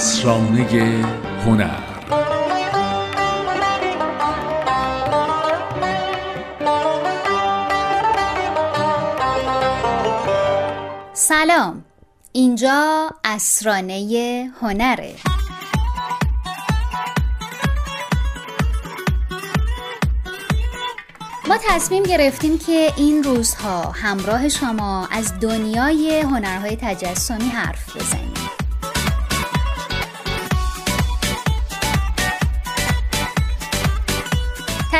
اسرانه هنر. سلام. اینجا اسرانه هنره. ما تصمیم گرفتیم که این روزها همراه شما از دنیای هنرهای تجسمی حرف بزنیم.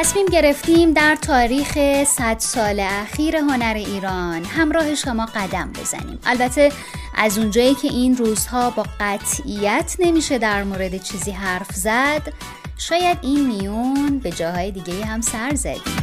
تصمیم گرفتیم در تاریخ 100 سال اخیر هنر ایران همراه شما قدم بزنیم. البته از اونجایی که این روزها با قطعیت نمیشه در مورد چیزی حرف زد شاید این میون به جاهای دیگه هم سر زدیم.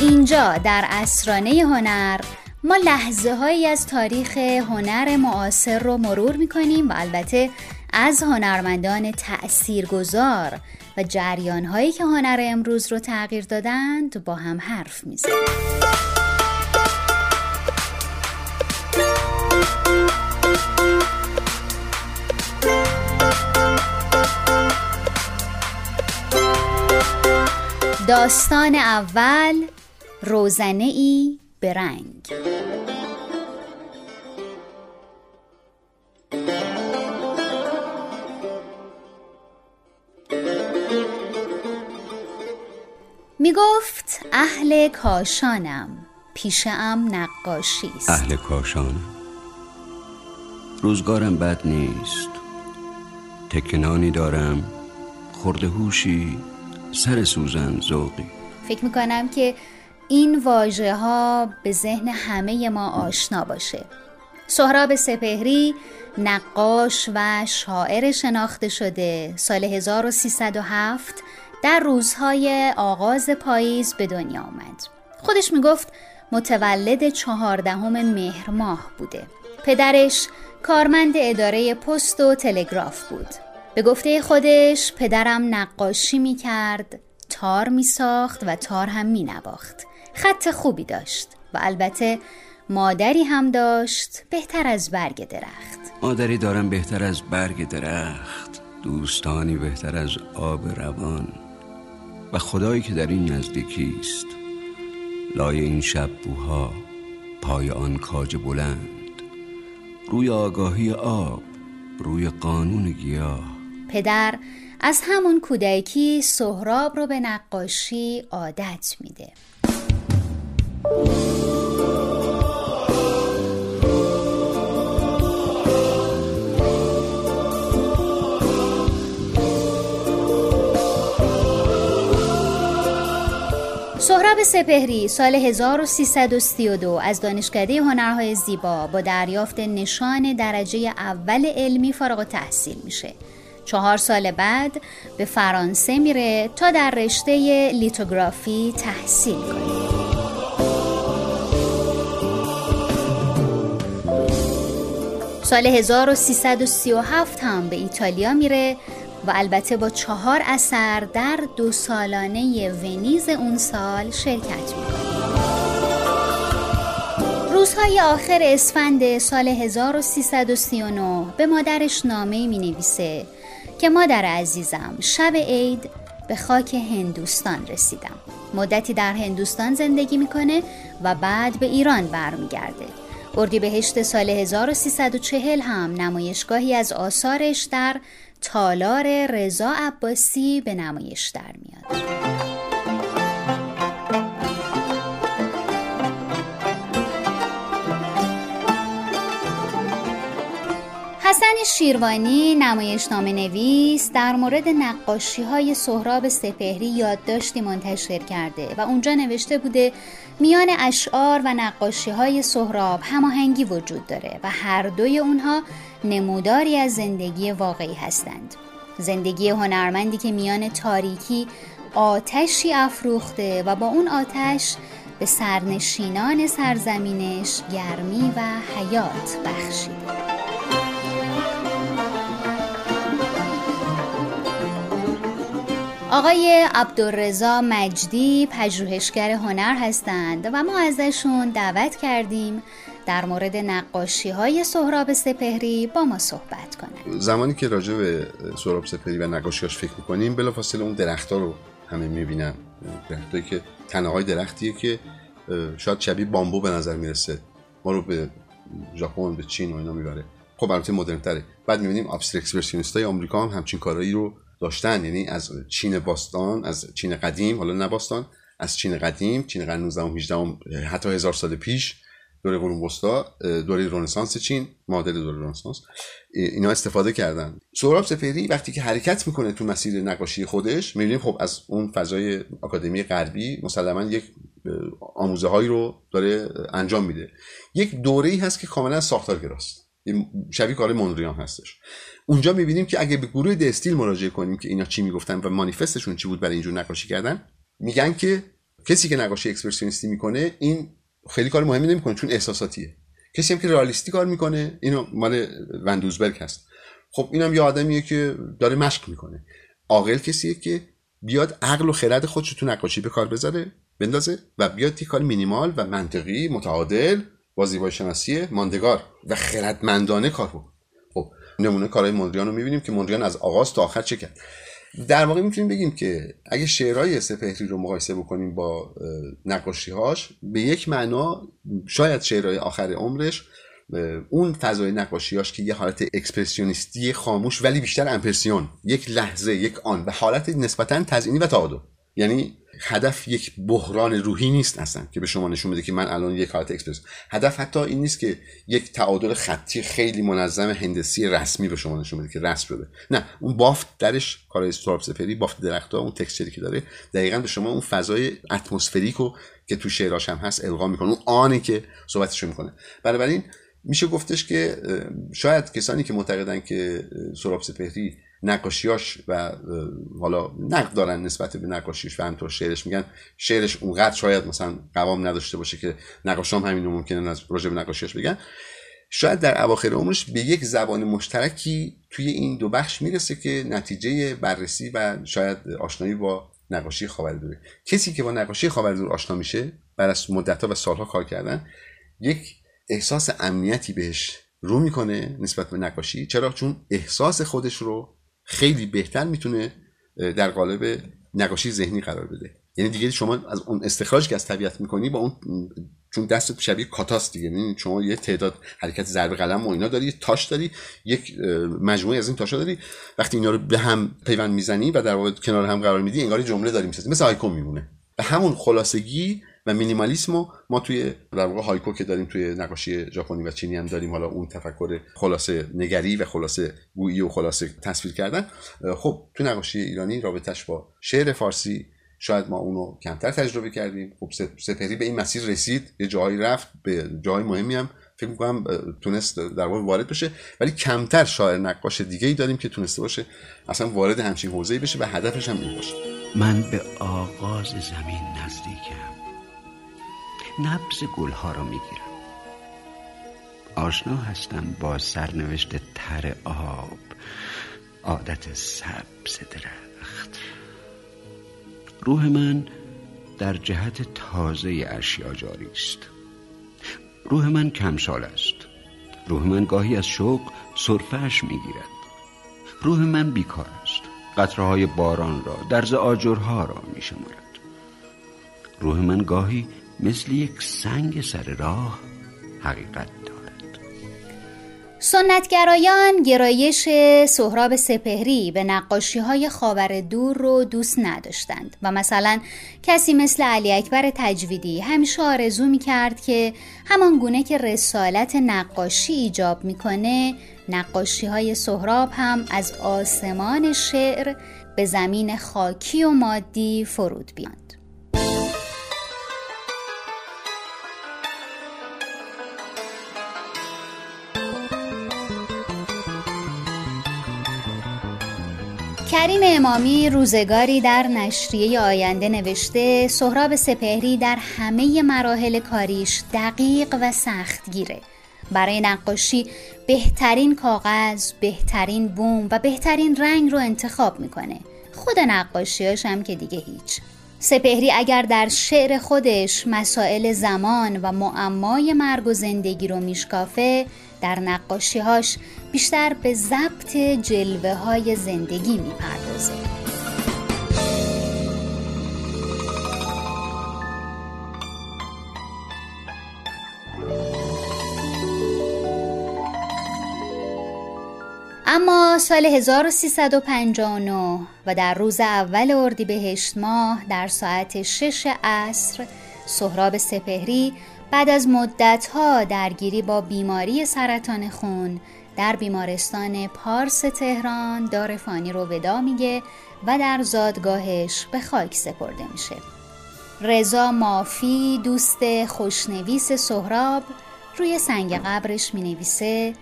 اینجا در اسرانه هنر ما لحظه هایی از تاریخ هنر معاصر رو مرور می‌کنیم و البته از هنرمندان تأثیرگذار و جریان هایی که هنر امروز رو تغییر دادند با هم حرف می‌زنیم. داستان اول روزنه ای به می گفت اهل کاشانم پیش ام نقاشی است. اهل کاشانم روزگارم بد نیست. تکنانی دارم خورده هوشی سر سوزن ذوقی. فکر می‌کنم که این واژه ها به ذهن همه ما آشنا باشه. سهراب سپهری نقاش و شاعر شناخته شده سال 1307 در روزهای آغاز پاییز به دنیا آمد. خودش می‌گفت متولد چهاردهم مهر ماه بوده. پدرش کارمند اداره پست و تلگراف بود. به گفته خودش پدرم نقاشی می کرد تار می ساخت و تار هم می نباخت خط خوبی داشت و البته مادری هم داشت بهتر از برگ درخت. مادری دارم بهتر از برگ درخت دوستانی بهتر از آب روان. و خدایی که در این نزدیکی است. لای این شب بوها پای آن کاج بلند. روی آگاهی آب روی قانون گیاه. پدر از همون کودکی سهراب رو به نقاشی عادت میده. سهراب سپهری سال 1332 از دانشکده هنرهای زیبا با دریافت نشان درجه اول علمی فارغ تحصیل میشه. چهار سال بعد به فرانسه میره تا در رشته لیتوگرافی تحصیل کنه. سال 1337 هم به ایتالیا میره و البته با چهار اثر در دو سالانه ونیز اون سال شرکت می‌کنه روزهای آخر اسفند سال 1339 به مادرش نامه می نویسه که مادر عزیزم شب عید به خاک هندوستان رسیدم. مدتی در هندوستان زندگی می‌کنه و بعد به ایران برمیگرده. اردیبهشت سال 1340 هم نمایشگاهی از آثارش در تالار رضا عباسی به نمایش در میاد. حسن شیروانی نمایشنامه نویس در مورد نقاشی های سهراب سپهری یادداشتی منتشر کرده و اونجا نوشته بوده میان اشعار و نقاشی های سهراب هماهنگی وجود داره و هر دوی اونها نموداری از زندگی واقعی هستند. زندگی هنرمندی که میان تاریکی آتشی افروخته و با اون آتش به سرنشینان سرزمینش گرمی و حیات بخشیده آقای عبدالرزا مجدی پژوهشگر هنر هستند و ما ازشون دعوت کردیم در مورد نقاشی های سهراب سپهری با ما صحبت کنند. زمانی که راجع به سهراب سپهری و نقاشیاش فکر می‌کنیم بلافاصله اون درختها رو همه می‌بینن. درختایی که تنه های درختیه که شاید شبیه بامبو به نظر می‌رسه. ما رو به ژاپن به چین و اینا می‌بره. خب البته مدرن تره بعد می‌بینیم abstract های آمریکا هم همچین کارایی رو داشتن یعنی از چین باستان از چین قدیم حالا نه باستان از چین قدیم چین قرن 19 و 18 حتی هزار سال پیش دوره قرون وسطا دوره رنسانس چین معادل دوره رنسانس اینا استفاده کردن. سهراب سپهری وقتی که حرکت می‌کنه تو مسیر نقاشی خودش می‌بینیم خب از اون فضای آکادمی غربی مسلما یک آموزه هایی رو داره انجام میده. یک دوره ای هست که کاملا ساختارگراست شبیه کار موندریان هستش. اونجا می‌بینیم که اگه به گروه دستیل مراجعه کنیم که اینا چی می‌گفتن و مانیفستشون چی بود برای اینجور نقاشی کردن میگن که کسی که نقاشی اکسپرسیونیستی می‌کنه این خیلی کار مهمی نمی‌کنه چون احساساتیه. کسی هم که رئالیستی کار می‌کنه اینو مال وندوزبرگ هست. خب اینم یه آدمیه که داره مشق می‌کنه. عاقل کسیه که بیاد عقل و خرد خودش تو نقاشی به کار بذاره بندازه و بیاد یه مینیمال و منطقی متعادل با زیبایی شناسی ماندگار و خردمندانه کار بود. خب نمونه کارهای موندریان رو می‌بینیم که موندریان از آغاز تا آخر چه کرد. در واقع می‌تونیم بگیم که اگه شعرهای سپهری رو مقایسه بکنیم با نقاشیهاش به یک معنا شاید شعرهای آخر عمرش اون فضای نقاشیاش که یه حالت اکسپرسیونیستی خاموش ولی بیشتر امپرسیون یک لحظه یک آن و حالت نسبتا تزئینی و تعادل. یعنی هدف یک بحران روحی نیست اصلا که به شما نشون بده که من الان یک حالت اکسپرس. هدف حتی این نیست که یک تعادل خطی خیلی منظم هندسی رسمی به شما نشون بده که رسم شده. نه اون بافت درش کارهای استراب سپری بافت درختها اون تکسچری که داره دقیقا به شما اون فضای اتمسفریکو که تو شعراش هم هست القا می‌کنه اون آنی که صحبتشو می‌کنه. بنابراین میشه گفتش که شاید کسانی که معتقدن که سراب سپهری نقاشیاش و حالا نقد دارن نسبت به نقاشیش و همطور شعرش میگن شعرش اونقدر شاید مثلا قوام نداشته باشه که نقاشام همینو ممکنه از راجع به نقاشیش بگن. شاید در اواخر عمرش به یک زبان مشترکی توی این دو بخش می‌رسه که نتیجه بررسی و شاید آشنایی با نقاشی خاوردوره کسی که با نقاشی خاوردور آشنا میشه بعد از مدتها و سالها کار کردن یک احساس امنیتی بهش رو می‌کنه نسبت به نقاشی. چرا؟ چون احساس خودش رو خیلی بهتر می‌تونه در قالب نقاشی ذهنی قرار بده. یعنی دیگه شما از اون استخراج که از طبیعت می‌کنی با اون چون دست شبیه کاتاست دیگه. یعنی شما یه تعداد حرکت ضرب قلم و اینا داری یه تاش داری یک مجموعه از این تاشا داری. وقتی اینا رو به هم پیوند می‌زنی و در واقع کنار هم قرار میدی انگار جمله داری می‌سازی. مثل آیکون میمونه. به همون خلاصگی و مینیمالیسم ما توی در واقع هایکو که داریم توی نقاشی ژاپنی و چینی هم داریم حالا اون تفکر خلاصه نگری و خلاصه گویی و خلاصه تصویر کردن خب تو نقاشی ایرانی رابطش با شعر فارسی شاید ما اونو کمتر تجربه کردیم. خب سپهری به این مسیر رسید یه جایی رفت به جای مهمی هم فکر می‌کنم تونست در واقع وارد بشه. ولی کمتر شاعر نقاش دیگه ای داریم که تونسته باشه اصلا وارد همچین حوزه‌ای بشه و هدفش هم این باشه. من به آغاز زمین نزدیکم. نبز گلها را می‌گیرم. آشنا هستم با سرنوشت تر آب عادت سبز درخت. روح من در جهت تازه اشیا جاری است. روح من کمسال است. روح من گاهی از شوق صرفش می‌گیرد. روح من بیکار است. قطره های باران را درز آجرها را میشمارد. روح من گاهی مثل یک سنگ سر راه حقیقت دارد. سنتگرایان گرایش سهراب سپهری به نقاشی های خاور دور رو دوست نداشتند و مثلا کسی مثل علی اکبر تجویدی همیشه آرزو می کرد که همان گونه که رسالت نقاشی ایجاب می‌کنه نقاشی های سهراب هم از آسمان شعر به زمین خاکی و مادی فرود بیان کریم امامی روزگاری در نشریه آینده نوشته سهراب سپهری در همه مراحل کاریش دقیق و سخت گیره برای نقاشی بهترین کاغذ، بهترین بوم و بهترین رنگ رو انتخاب می‌کنه. خود نقاشیاش هم که دیگه هیچ. سپهری اگر در شعر خودش مسائل زمان و معمای مرگ و زندگی رو میشکافه در نقاشیهاش بیشتر به ضبط جلوه های زندگی می‌پردازه. اما سال 1359 و در روز اول اردیبهشت ماه در ساعت شش عصر سهراب سپهری بعد از مدتها درگیری با بیماری سرطان خون در بیمارستان پارس تهران دار فانی رو ودا میگه و در زادگاهش به خاک سپرده میشه. رضا مافی دوست خوشنویس سهراب روی سنگ قبرش می نویسه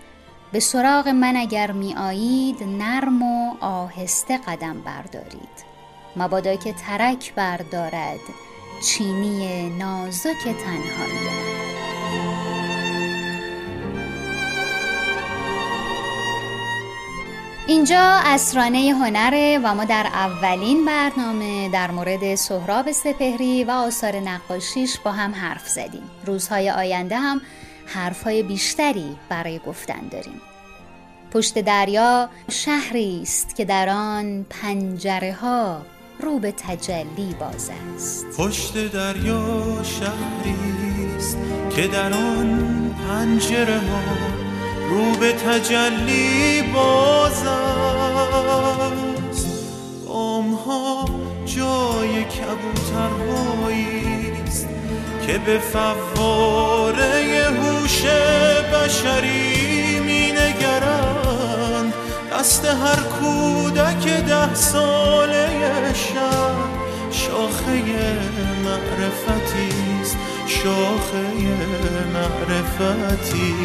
به سراغ من اگر می آیید نرم و آهسته قدم بردارید. مبادا که ترک بردارد چینی نازک تنهایی. اینجا اسرانه هنره و ما در اولین برنامه در مورد سهراب سپهری و آثار نقاشیش با هم حرف زدیم. روزهای آینده هم حرفهای بیشتری برای گفتن داریم. پشت دریا شهری است که در آن پنجره ها رو به تجلی باز است. پشت دریا شهری است که در آن پنجره ها رو به تجلی باز است. ها جای کبوترهایی است که به فواره هوش بشری دست هر کودک ده ساله شب. شاخه معرفتی شاخه معرفتی